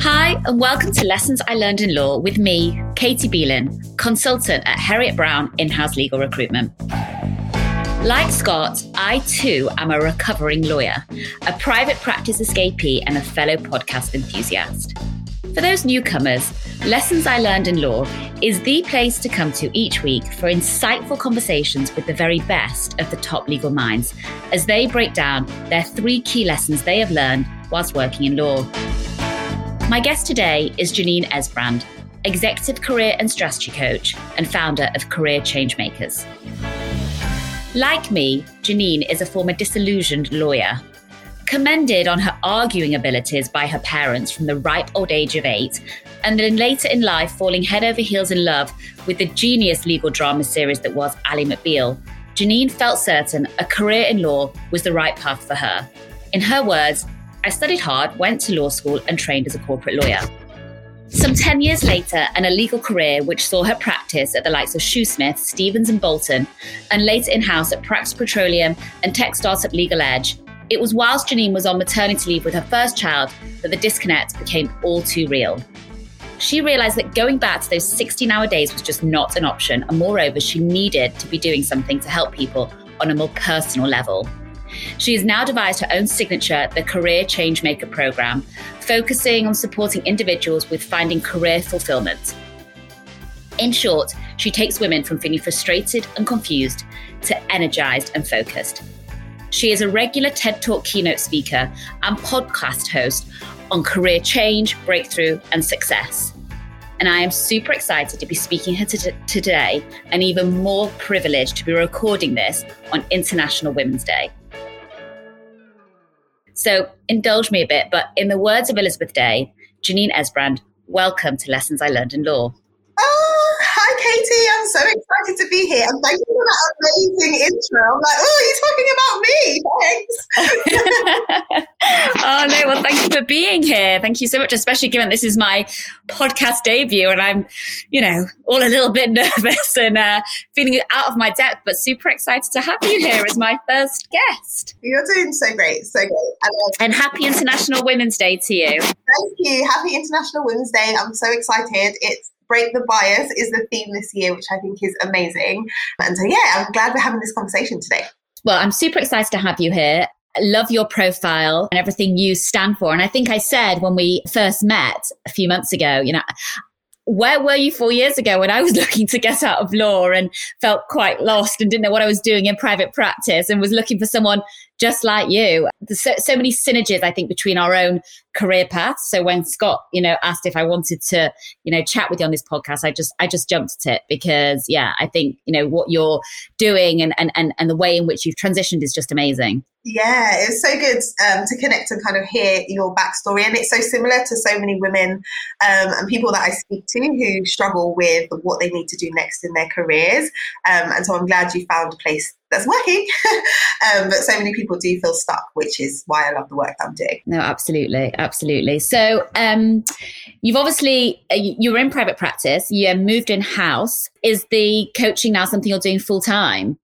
Hi, and welcome to Lessons I Learned in Law with me, Katie Beelan, consultant at Harriet Brown in house legal recruitment. Like Scott, I too am a recovering lawyer, a private practice escapee, and a fellow podcast enthusiast. For those newcomers, Lessons I Learned in Law is the place to come to each week for insightful conversations with the very best of the top legal minds as they break down their three key lessons they have learned whilst working in law. My guest today is Janine Esbrand, Executive Career and Strategy Coach and founder of Career Changemakers. Like me, Janine is a former disillusioned lawyer. Commended on her arguing abilities by her parents from the ripe old age of eight, and then later in life falling head over heels in love with the genius legal drama series that was Ally McBeal, Janine felt certain a career in law was the right path for her. In her words, I studied hard, went to law school, and trained as a corporate lawyer. Some 10 years later, and a legal career which saw her practice at the likes of Shoosmith, Stevens and Bolton, and later in house at Prax Petroleum and tech startup Legal Edge, it was whilst Janine was on maternity leave with her first child that the disconnect became all too real. She realised that going back to those 16 hour days was just not an option, and moreover, she needed to be doing something to help people on a more personal level. She has now devised her own signature, the Career Changemaker program, focusing on supporting individuals with finding career fulfillment. In short, she takes women from feeling frustrated and confused to energized and focused. She is a regular TED Talk keynote speaker and podcast host on career change, breakthrough, and success. And I am super excited to be speaking here to today and even more privileged to be recording this on International Women's Day. So indulge me a bit, but in the words of Elizabeth Day, Janine Esbrand, welcome to Lessons I Learned in Law. Oh, hi, Katie. I'm so excited to be here. And thank that amazing intro. I'm like, oh, you're talking about me. Thanks. oh, no. Well, thank you for being here. Thank you so much, especially given this is my podcast debut and I'm, you know, all a little bit nervous and uh, feeling out of my depth, but super excited to have you here as my first guest. You're doing so great. So great. And, and happy International Women's Day to you. Thank you. Happy International Women's Day. I'm so excited. It's break the bias is the theme this year, which I think is amazing. And so, yeah, I'm glad we're having this conversation today. Well, I'm super excited to have you here. love your profile and everything you stand for. And I think I said when we first met a few months ago, you know, where were you four years ago when I was looking to get out of law and felt quite lost and didn't know what I was doing in private practice and was looking for someone just like you. There's so, so many synergies, I think, between our own career paths. So when Scott, you know, asked if I wanted to, you know, chat with you on this podcast, I just, I just jumped at it because, yeah, I think, you know, what you're doing and, and, and, and the way in which you've transitioned is just amazing. Yeah, it's so good um, to connect and kind of hear your backstory. And it's so similar to so many women um, and people that I speak to who struggle with what they need to do next in their careers. Um, and so I'm glad you found a place that's working. um, but so many people do feel stuck, which is why I love the work I'm doing. No, absolutely, absolutely. So um, you've obviously uh, you were in private practice. You moved in house. Is the coaching now something you're doing full time?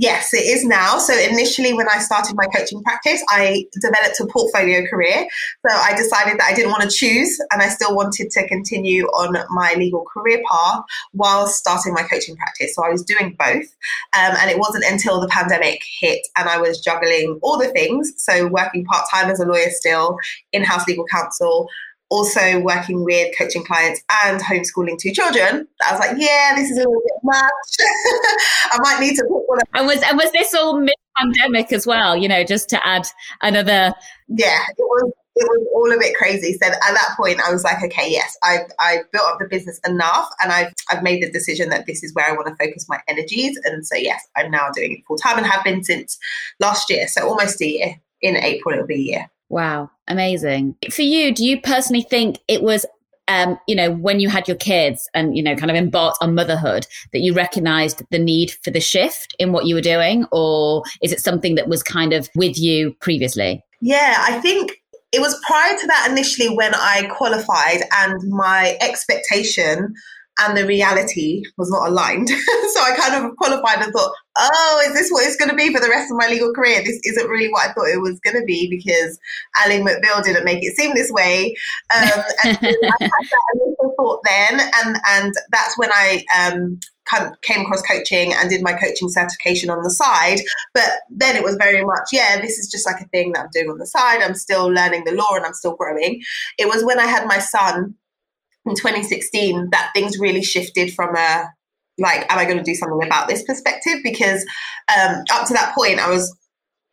Yes, it is now. So initially, when I started my coaching practice, I developed a portfolio career. So I decided that I didn't want to choose and I still wanted to continue on my legal career path while starting my coaching practice. So I was doing both. Um, and it wasn't until the pandemic hit and I was juggling all the things. So working part time as a lawyer still, in house legal counsel, also working with coaching clients and homeschooling two children, I was like, yeah, this is a little bit much. I might need to put one. And was and was this all mid pandemic as well? You know, just to add another. Yeah, it was. It was all a bit crazy. So at that point, I was like, okay, yes, I've I built up the business enough, and I've I've made the decision that this is where I want to focus my energies. And so yes, I'm now doing it full time and have been since last year. So almost a year. In April, it'll be a year. Wow, amazing. For you, do you personally think it was um, you know, when you had your kids and, you know, kind of embarked on motherhood, that you recognized the need for the shift in what you were doing? Or is it something that was kind of with you previously? Yeah, I think it was prior to that initially when I qualified and my expectation and the reality was not aligned. so I kind of qualified and thought, oh, is this what it's going to be for the rest of my legal career? This isn't really what I thought it was going to be because Ally McBeal didn't make it seem this way. Um, and I had that initial thought then, and and that's when I um, kind of came across coaching and did my coaching certification on the side. But then it was very much, yeah, this is just like a thing that I'm doing on the side. I'm still learning the law and I'm still growing. It was when I had my son in 2016 that things really shifted from a like, am I going to do something about this perspective? Because um, up to that point, I was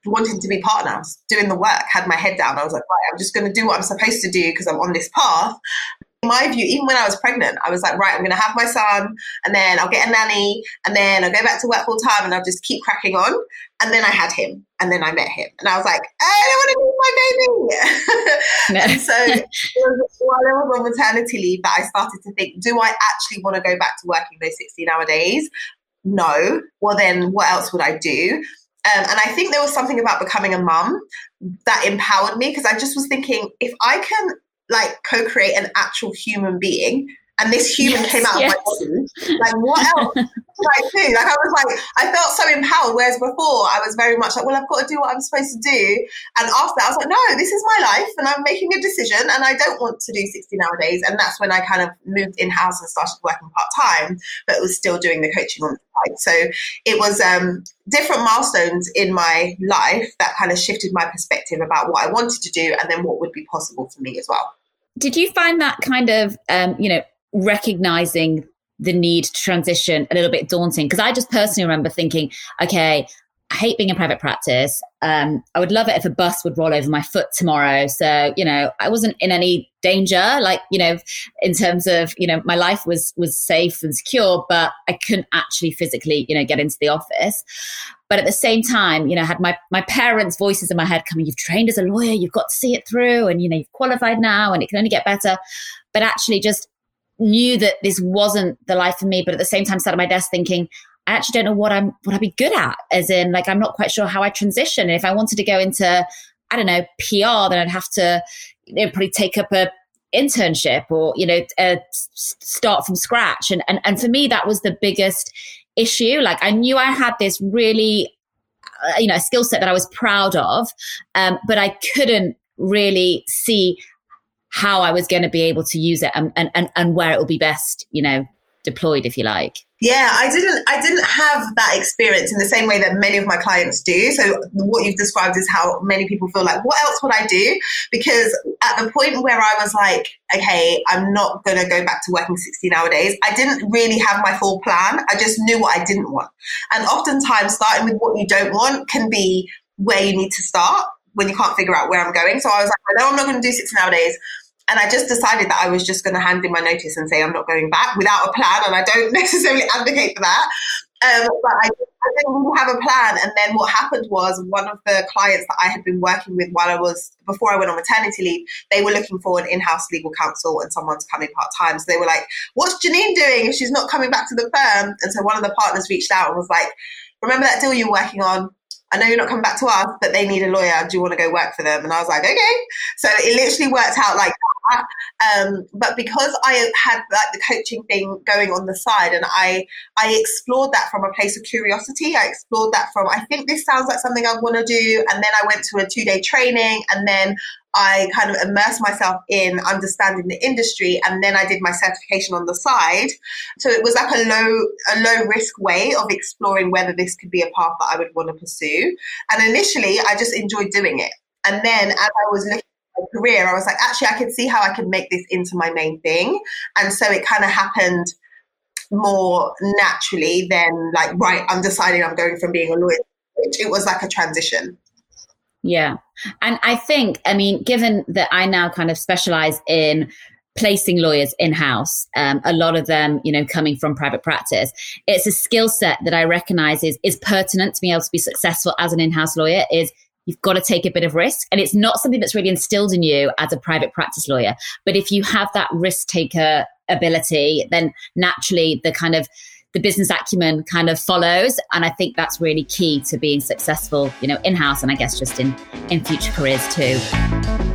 wanting to be partner, doing the work, had my head down. I was like, right, I'm just going to do what I'm supposed to do because I'm on this path my view, even when I was pregnant, I was like, right, I'm going to have my son, and then I'll get a nanny, and then I'll go back to work full time, and I'll just keep cracking on. And then I had him, and then I met him, and I was like, I don't want to meet my baby. and so while I was on maternity leave, that I started to think, do I actually want to go back to working those 16 hour days? No. Well, then what else would I do? Um, and I think there was something about becoming a mum that empowered me because I just was thinking, if I can like co-create an actual human being and this human yes, came out yes. of my body. Like, what else could I do? Like, I was like, I felt so empowered. Whereas before, I was very much like, well, I've got to do what I'm supposed to do. And after that, I was like, no, this is my life, and I'm making a decision, and I don't want to do 60 nowadays. And that's when I kind of moved in house and started working part time, but was still doing the coaching on the side. So it was um, different milestones in my life that kind of shifted my perspective about what I wanted to do, and then what would be possible for me as well. Did you find that kind of, um, you know, recognizing the need to transition a little bit daunting because I just personally remember thinking, okay, I hate being in private practice. Um, I would love it if a bus would roll over my foot tomorrow. So, you know, I wasn't in any danger, like, you know, in terms of, you know, my life was was safe and secure, but I couldn't actually physically, you know, get into the office. But at the same time, you know, had my my parents' voices in my head coming, you've trained as a lawyer, you've got to see it through, and you know, you've qualified now and it can only get better. But actually just knew that this wasn't the life for me, but at the same time sat at my desk thinking, I actually don't know what I'm what I'd be good at. As in, like I'm not quite sure how I transition. And if I wanted to go into, I don't know, PR, then I'd have to you know, probably take up a internship or you know uh, start from scratch. And, and and for me, that was the biggest issue. Like I knew I had this really, uh, you know, skill set that I was proud of, um, but I couldn't really see how I was going to be able to use it and, and, and, and where it will be best, you know, deployed, if you like. Yeah, I didn't I didn't have that experience in the same way that many of my clients do. So what you've described is how many people feel like, what else would I do? Because at the point where I was like, okay, I'm not gonna go back to working 16 hour days, I didn't really have my full plan. I just knew what I didn't want. And oftentimes starting with what you don't want can be where you need to start when you can't figure out where I'm going. So I was like, I know I'm not gonna do 16 hour days and I just decided that I was just going to hand in my notice and say I'm not going back without a plan. And I don't necessarily advocate for that. Um, but I, I, didn't really have a plan. And then what happened was one of the clients that I had been working with while I was, before I went on maternity leave, they were looking for an in house legal counsel and someone to come in part time. So they were like, What's Janine doing if she's not coming back to the firm? And so one of the partners reached out and was like, Remember that deal you're working on? I know you're not coming back to us, but they need a lawyer. Do you want to go work for them? And I was like, okay. So it literally worked out like that. Um, but because I had like the coaching thing going on the side, and I I explored that from a place of curiosity. I explored that from I think this sounds like something I want to do, and then I went to a two day training, and then I kind of immersed myself in understanding the industry and then I did my certification on the side. So it was like a low a low risk way of exploring whether this could be a path that I would want to pursue. And initially I just enjoyed doing it. And then as I was looking career, I was like, actually I could see how I could make this into my main thing. And so it kind of happened more naturally than like, right, I'm deciding I'm going from being a lawyer. It was like a transition. Yeah. And I think, I mean, given that I now kind of specialize in placing lawyers in house, um, a lot of them, you know, coming from private practice, it's a skill set that I recognize is, is pertinent to be able to be successful as an in house lawyer is you've got to take a bit of risk. And it's not something that's really instilled in you as a private practice lawyer. But if you have that risk taker ability, then naturally the kind of the business acumen kind of follows. And I think that's really key to being successful, you know, in house and I guess just in, in future careers too.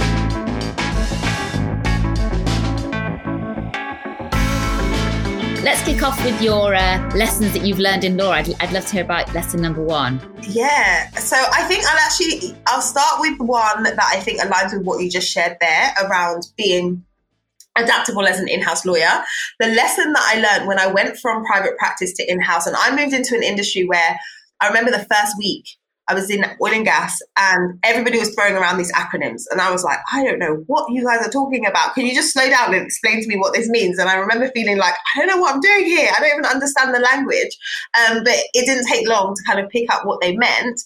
Let's kick off with your uh, lessons that you've learned in law. I'd, I'd love to hear about lesson number one. Yeah, so I think I'll actually I'll start with one that I think aligns with what you just shared there around being adaptable as an in-house lawyer. The lesson that I learned when I went from private practice to in-house, and I moved into an industry where I remember the first week I was in oil and gas, and everybody was throwing around these acronyms. And I was like, I don't know what you guys are talking about. Can you just slow down and explain to me what this means? And I remember feeling like, I don't know what I'm doing here. I don't even understand the language. Um, but it didn't take long to kind of pick up what they meant.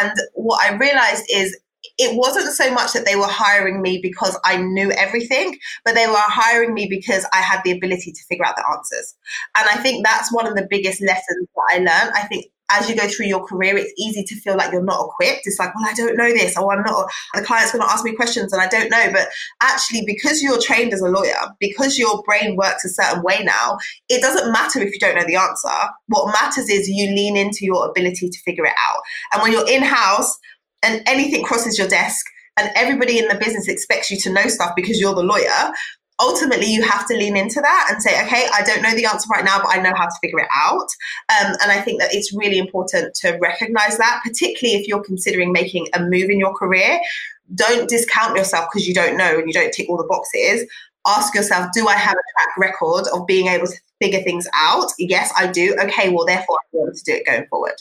And what I realized is it wasn't so much that they were hiring me because I knew everything, but they were hiring me because I had the ability to figure out the answers. And I think that's one of the biggest lessons that I learned. I think as you go through your career, it's easy to feel like you're not equipped. It's like, well, I don't know this, or I'm not, the client's going to ask me questions and I don't know. But actually, because you're trained as a lawyer, because your brain works a certain way now, it doesn't matter if you don't know the answer. What matters is you lean into your ability to figure it out. And when you're in house and anything crosses your desk, and everybody in the business expects you to know stuff because you're the lawyer, ultimately you have to lean into that and say okay i don't know the answer right now but i know how to figure it out. Um, and i think that it's really important to recognize that particularly if you're considering making a move in your career. Don't discount yourself because you don't know and you don't tick all the boxes. Ask yourself do i have a track record of being able to figure things out? Yes i do. Okay well therefore i'm able to do it going forward.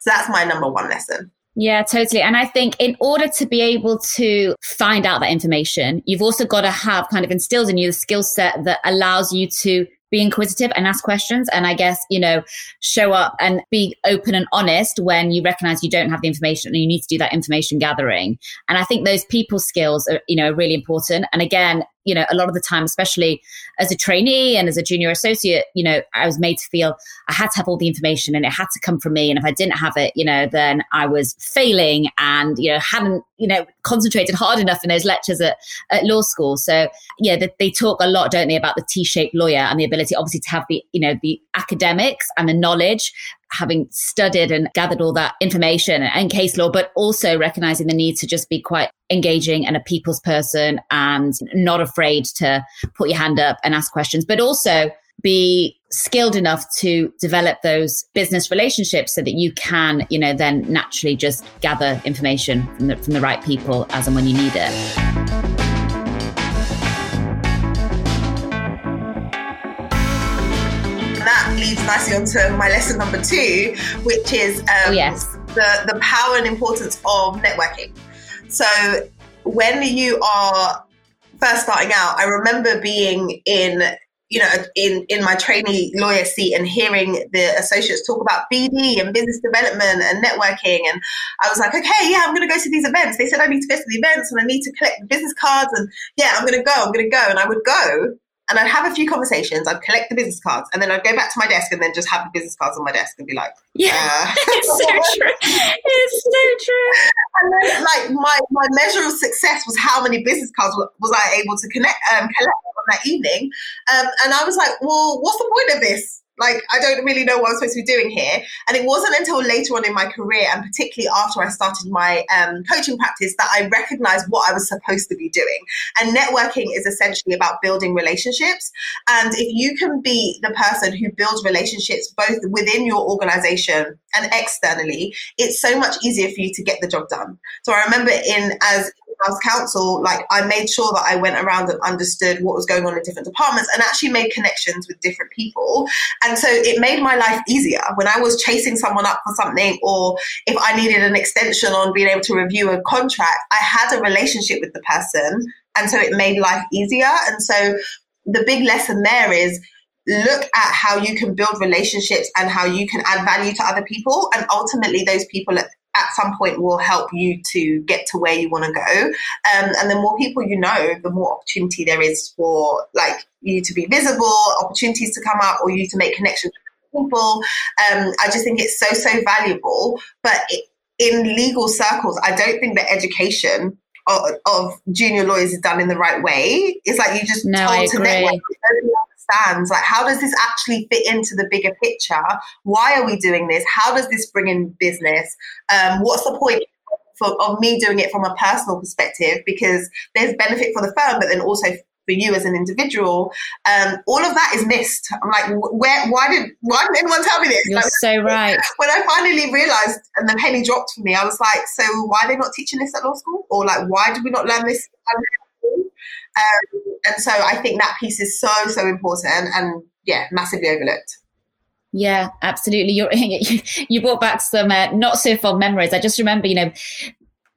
So that's my number one lesson yeah, totally. And I think in order to be able to find out that information, you've also got to have kind of instilled in you the skill set that allows you to be inquisitive and ask questions and i guess you know show up and be open and honest when you recognize you don't have the information and you need to do that information gathering and i think those people skills are you know really important and again you know, a lot of the time, especially as a trainee and as a junior associate, you know, I was made to feel I had to have all the information and it had to come from me. And if I didn't have it, you know, then I was failing and, you know, hadn't, you know, concentrated hard enough in those lectures at, at law school. So, yeah, they, they talk a lot, don't they, about the T shaped lawyer and the ability, obviously, to have the, you know, the academics and the knowledge having studied and gathered all that information and case law, but also recognizing the need to just be quite engaging and a people's person and not afraid to put your hand up and ask questions, but also be skilled enough to develop those business relationships so that you can, you know, then naturally just gather information from the, from the right people as and when you need it. Leads nicely onto my lesson number two, which is um, oh, yes. the, the power and importance of networking. So when you are first starting out, I remember being in you know, in, in my trainee lawyer seat and hearing the associates talk about BD and business development and networking. And I was like, okay, yeah, I'm going to go to these events. They said I need to go to the events and I need to collect the business cards. And yeah, I'm going to go, I'm going to go. And I would go and I'd have a few conversations. I'd collect the business cards, and then I'd go back to my desk and then just have the business cards on my desk and be like, "Yeah, uh. it's so true. It's so true." And then, like my my measure of success was how many business cards was I able to connect um, collect on that evening, um, and I was like, "Well, what's the point of this?" Like, I don't really know what I'm supposed to be doing here. And it wasn't until later on in my career, and particularly after I started my um, coaching practice, that I recognized what I was supposed to be doing. And networking is essentially about building relationships. And if you can be the person who builds relationships both within your organization and externally, it's so much easier for you to get the job done. So I remember in as house counsel, like I made sure that I went around and understood what was going on in different departments and actually made connections with different people. And so it made my life easier when I was chasing someone up for something or if I needed an extension on being able to review a contract, I had a relationship with the person. And so it made life easier. And so the big lesson there is look at how you can build relationships and how you can add value to other people. And ultimately, those people at some point will help you to get to where you want to go. Um, and the more people you know, the more opportunity there is for like you to be visible, opportunities to come up, or you to make connections with people. Um, I just think it's so so valuable. But it, in legal circles, I don't think that education of, of, junior lawyers is done in the right way. It's like you just no, told to network like how does this actually fit into the bigger picture why are we doing this how does this bring in business um, what's the point for, of me doing it from a personal perspective because there's benefit for the firm but then also for you as an individual, um, all of that is missed. I'm like, where? Why did? Why didn't anyone tell me this? You're like, so right. When I finally realized and the penny dropped for me, I was like, so why are they not teaching this at law school? Or like, why did we not learn this? Um, and so I think that piece is so so important and yeah, massively overlooked. Yeah, absolutely. You're, you brought back some uh, not so fond memories. I just remember, you know,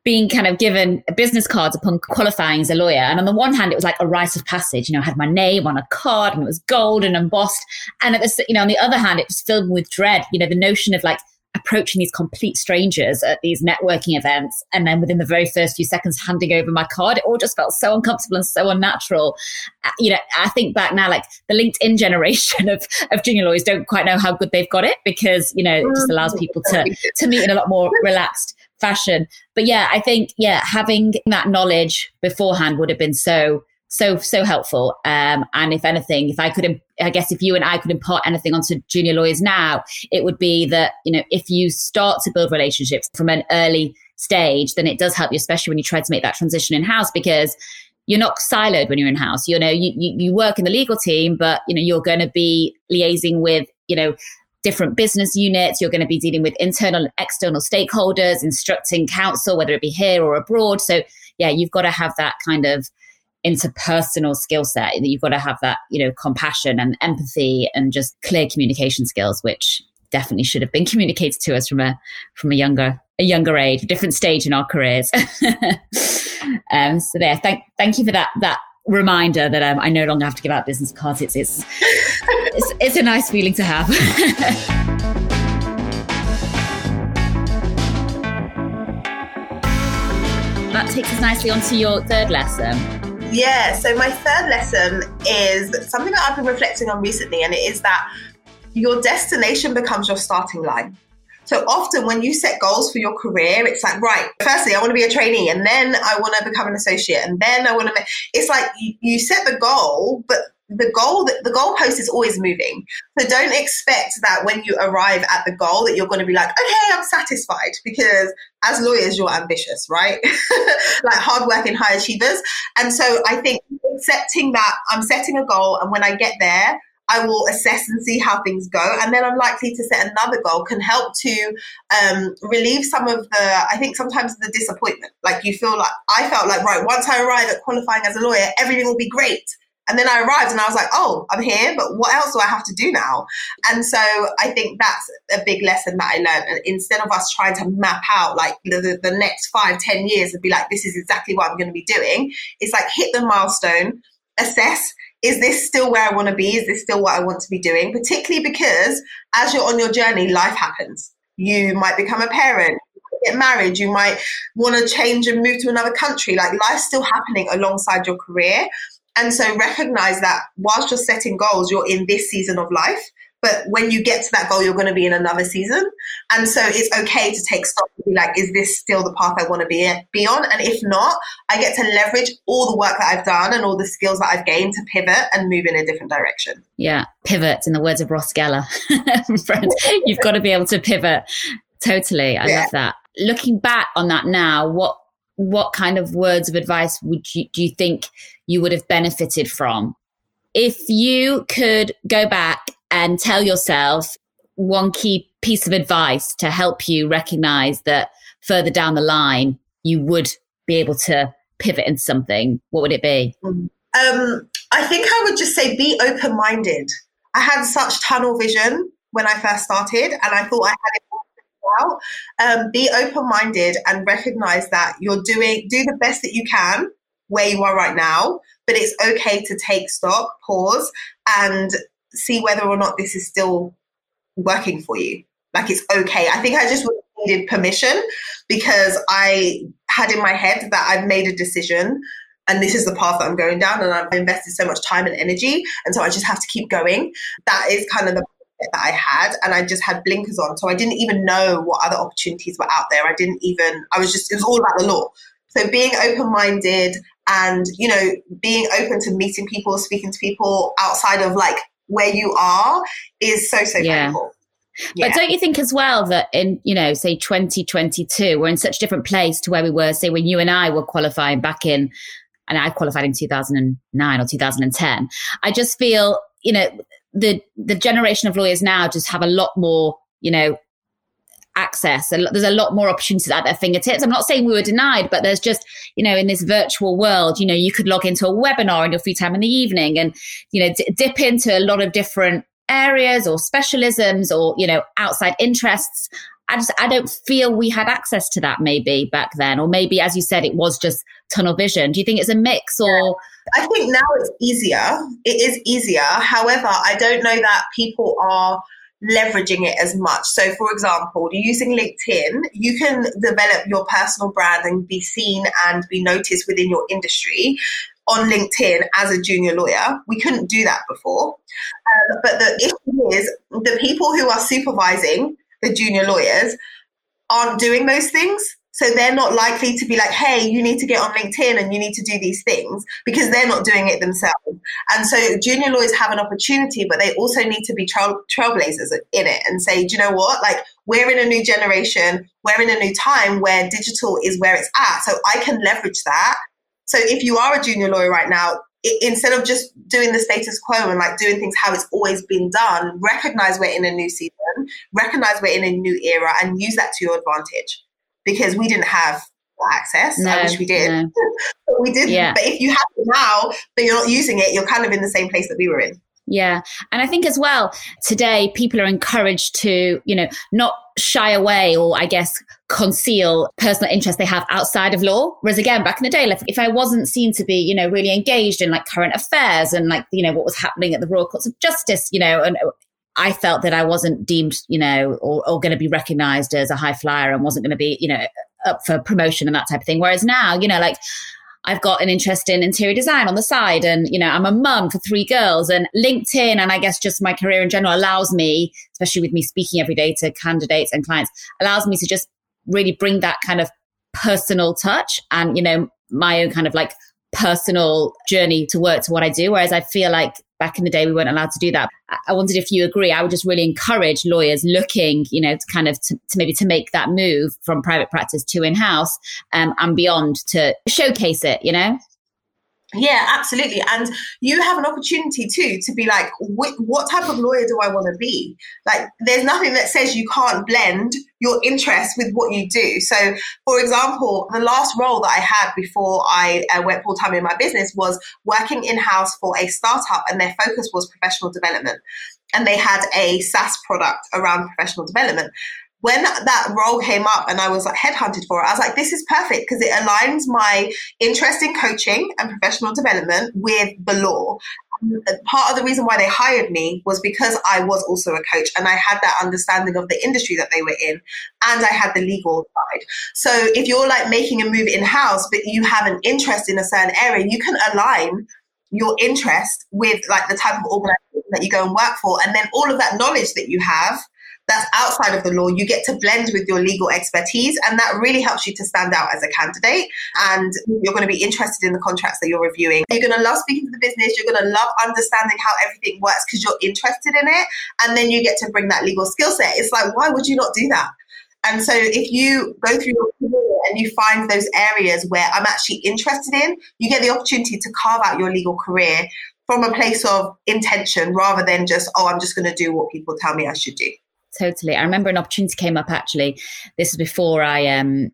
being kind of given business cards upon qualifying as a lawyer. And on the one hand, it was like a rite of passage. You know, I had my name on a card and it was gold and embossed. And at the, you know, on the other hand, it was filled with dread. You know, the notion of like approaching these complete strangers at these networking events and then within the very first few seconds handing over my card it all just felt so uncomfortable and so unnatural. Uh, you know i think back now like the linkedin generation of, of junior lawyers don't quite know how good they've got it because you know it just allows people to to meet in a lot more relaxed fashion. But yeah i think yeah having that knowledge beforehand would have been so so so helpful. Um, and if anything, if I could, I guess if you and I could impart anything onto junior lawyers now, it would be that you know if you start to build relationships from an early stage, then it does help you, especially when you try to make that transition in house because you're not siloed when you're in house. You know, you, you, you work in the legal team, but you know you're going to be liaising with you know different business units. You're going to be dealing with internal and external stakeholders, instructing counsel, whether it be here or abroad. So yeah, you've got to have that kind of interpersonal skill set that you've got to have that you know compassion and empathy and just clear communication skills which definitely should have been communicated to us from a from a younger a younger age a different stage in our careers. Um, so there thank thank you for that that reminder that um, I no longer have to give out business cards. It's it's it's, it's a nice feeling to have. That takes us nicely onto your third lesson yeah, so my third lesson is something that I've been reflecting on recently, and it is that your destination becomes your starting line. So often when you set goals for your career, it's like, right, firstly, I want to be a trainee and then I want to become an associate and then I want to, make, it's like you, you set the goal, but the goal the goalpost is always moving. So don't expect that when you arrive at the goal that you're going to be like, okay, I'm satisfied because as lawyers you're ambitious, right? like hardworking high achievers. And so I think accepting that I'm setting a goal and when I get there, I will assess and see how things go. And then I'm likely to set another goal can help to um, relieve some of the, I think sometimes the disappointment. Like you feel like, I felt like, right, once I arrive at qualifying as a lawyer, everything will be great. And then I arrived and I was like, oh, I'm here, but what else do I have to do now? And so I think that's a big lesson that I learned. And instead of us trying to map out like the, the, next five, ten years and be like, this is exactly what I'm going to be doing, it's like hit the milestone, assess, is this still where I want to be? Is this still what I want to be doing? Particularly because as you're on your journey, life happens. You might become a parent, get married, you might want to change and move to another country. Like life's still happening alongside your career. And so recognize that whilst you're setting goals, you're in this season of life. But when you get to that goal, you're going to be in another season. And so it's okay to take stock and be like, is this still the path I want to be, be on? And if not, I get to leverage all the work that I've done and all the skills that I've gained to pivot and move in a different direction. Yeah, pivot, in the words of Ross Geller. Friends, you've got to be able to pivot. Totally. I yeah. love that. Looking back on that now, what what kind of words of advice would you do you think you would have benefited from? If you could go back and tell yourself one key piece of advice to help you recognize that further down the line you would be able to pivot into something what would it be? Um, i think i would just say be open-minded. I had such tunnel vision when i first started and i thought i had it out. Um, be open minded and recognize that you're doing, do the best that you can where you are right now, but it's okay to take stock, pause, and see whether or not this is still working for you. Like it's okay. I think I just needed permission because I had in my head that I've made a decision and this is the path that I'm going down and I've invested so much time and energy and so I just have to keep going. That is kind of the that I had, and I just had blinkers on. So I didn't even know what other opportunities were out there. I didn't even, I was just, it was all about the law. So being open minded and, you know, being open to meeting people, speaking to people outside of like where you are is so, so yeah. valuable. Yeah. But don't you think as well that in, you know, say 2022, we're in such a different place to where we were, say, when you and I were qualifying back in and I qualified in 2009 or 2010. I just feel, you know, the the generation of lawyers now just have a lot more, you know, access. There's a lot more opportunities at their fingertips. I'm not saying we were denied, but there's just, you know, in this virtual world, you know, you could log into a webinar in your free time in the evening and, you know, d- dip into a lot of different areas or specialisms or, you know, outside interests. I just I don't feel we had access to that maybe back then, or maybe as you said, it was just tunnel vision. Do you think it's a mix or? I think now it's easier. It is easier. However, I don't know that people are leveraging it as much. So, for example, using LinkedIn, you can develop your personal brand and be seen and be noticed within your industry on LinkedIn as a junior lawyer. We couldn't do that before. Um, but the issue is the people who are supervising the junior lawyers aren't doing those things. So they're not likely to be like, hey, you need to get on LinkedIn and you need to do these things because they're not doing it themselves. And so junior lawyers have an opportunity, but they also need to be trail- trailblazers in it and say, do you know what? Like, we're in a new generation, we're in a new time where digital is where it's at. So I can leverage that. So if you are a junior lawyer right now, instead of just doing the status quo and like doing things how it's always been done, recognize we're in a new season, recognize we're in a new era, and use that to your advantage. Because we didn't have access. No, I wish we did. No. but we didn't. Yeah. But if you have it now, but you're not using it, you're kind of in the same place that we were in. Yeah. And I think as well, today people are encouraged to, you know, not shy away or I guess conceal personal interests they have outside of law. Whereas again, back in the day, like if I wasn't seen to be, you know, really engaged in like current affairs and like, you know, what was happening at the Royal Courts of Justice, you know, and I felt that I wasn't deemed, you know, or, or going to be recognized as a high flyer and wasn't going to be, you know, up for promotion and that type of thing. Whereas now, you know, like I've got an interest in interior design on the side and, you know, I'm a mum for three girls and LinkedIn and I guess just my career in general allows me, especially with me speaking every day to candidates and clients, allows me to just really bring that kind of personal touch and, you know, my own kind of like personal journey to work to what I do. Whereas I feel like back in the day we weren't allowed to do that. I wondered if you agree. I would just really encourage lawyers looking, you know, to kind of to, to maybe to make that move from private practice to in house um, and beyond to showcase it. You know. Yeah, absolutely. And you have an opportunity too to be like, what type of lawyer do I want to be? Like, there's nothing that says you can't blend your interest with what you do. So, for example, the last role that I had before I uh, went full time in my business was working in house for a startup, and their focus was professional development. And they had a SaaS product around professional development when that role came up and I was like headhunted for it, I was like, this is perfect because it aligns my interest in coaching and professional development with the law. Part of the reason why they hired me was because I was also a coach and I had that understanding of the industry that they were in and I had the legal side. So if you're like making a move in house, but you have an interest in a certain area, you can align your interest with like the type of organization that you go and work for. And then all of that knowledge that you have that's outside of the law, you get to blend with your legal expertise, and that really helps you to stand out as a candidate. And you're going to be interested in the contracts that you're reviewing. You're going to love speaking to the business, you're going to love understanding how everything works because you're interested in it, and then you get to bring that legal skill set. It's like, why would you not do that? And so if you go through your career and you find those areas where I'm actually interested in, you get the opportunity to carve out your legal career from a place of intention rather than just, oh, I'm just going to do what people tell me I should do totally. I remember an opportunity came up actually. This was before I um,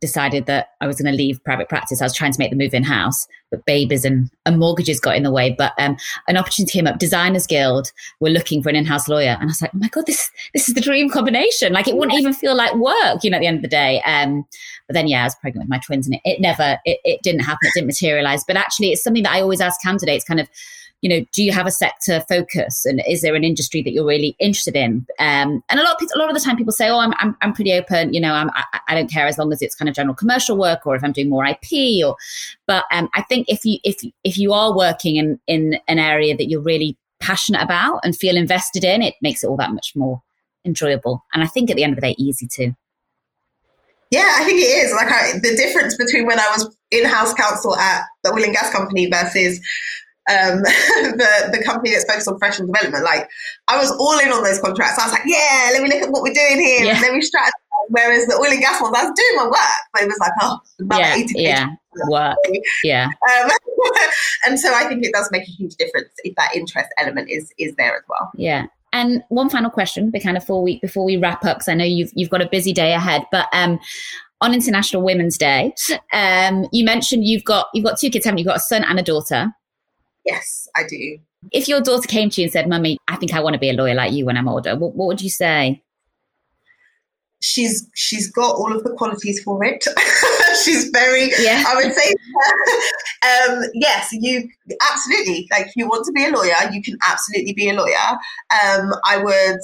decided that I was going to leave private practice. I was trying to make the move in house, but babies and, and mortgages got in the way. But um, an opportunity came up. Designers Guild were looking for an in-house lawyer, and I was like, "Oh my god, this this is the dream combination! Like it wouldn't even feel like work, you know, at the end of the day." Um, but then, yeah, I was pregnant with my twins, and it, it never, it, it didn't happen. It didn't materialize. But actually, it's something that I always ask candidates, kind of you know, do you have a sector focus and is there an industry that you're really interested in? Um, and a lot of people, a lot of the time people say, oh, I'm, I'm, I'm pretty open, you know, I'm, I, I, don't care as long as it's kind of general commercial work or if I'm doing more IP or, but um, I think if you, if, if you are working in, in an area that you're really passionate about and feel invested in, it makes it all that much more enjoyable. And I think at the end of the day, easy too. Yeah, I think it is. Like I, the difference between when I was in-house counsel at the oil and gas company versus um, the the company that's focused on professional development. Like I was all in on those contracts. I was like, yeah, let me look at what we're doing here. Yeah. Let me strategize. Whereas the oil and gas ones, I was doing my work, but it was like, oh, yeah, yeah, work, yeah. Um, and so I think it does make a huge difference if that interest element is is there as well. Yeah. And one final question, but kind of four week before we wrap up, because I know you've you've got a busy day ahead. But um, on International Women's Day, um, you mentioned you've got you've got two kids, haven't you? You've got a son and a daughter. Yes, I do. If your daughter came to you and said, "Mummy, I think I want to be a lawyer like you when I'm older," what, what would you say? she's she's got all of the qualities for it. she's very yeah. I would say um, yes, you absolutely like you want to be a lawyer, you can absolutely be a lawyer. Um, I would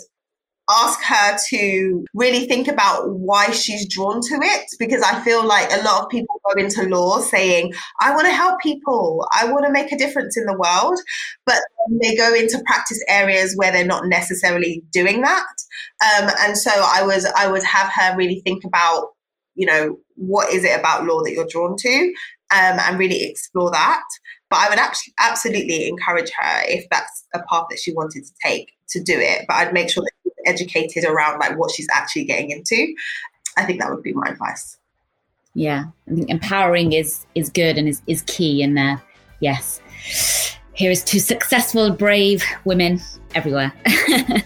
ask her to really think about why she's drawn to it because I feel like a lot of people go into law saying, I want to help people, I want to make a difference in the world, but they go into practice areas where they're not necessarily doing that. Um, and so I was I would have her really think about, you know, what is it about law that you're drawn to, um, and really explore that. But I would actually absolutely encourage her if that's a path that she wanted to take to do it. But I'd make sure that educated around like what she's actually getting into. I think that would be my advice. Yeah, I think empowering is is good and is is key in there. Yes. Here is to successful, brave women everywhere.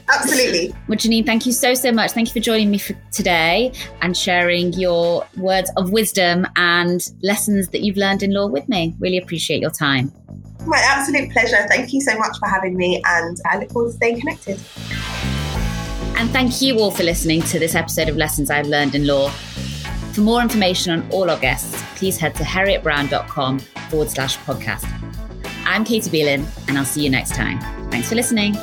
Absolutely. well, Janine, thank you so, so much. Thank you for joining me for today and sharing your words of wisdom and lessons that you've learned in law with me. Really appreciate your time. My absolute pleasure. Thank you so much for having me, and I look forward to staying connected. And thank you all for listening to this episode of Lessons I've Learned in Law. For more information on all our guests, please head to harrietbrown.com forward slash podcast. I'm Katie Beelin, and I'll see you next time. Thanks for listening.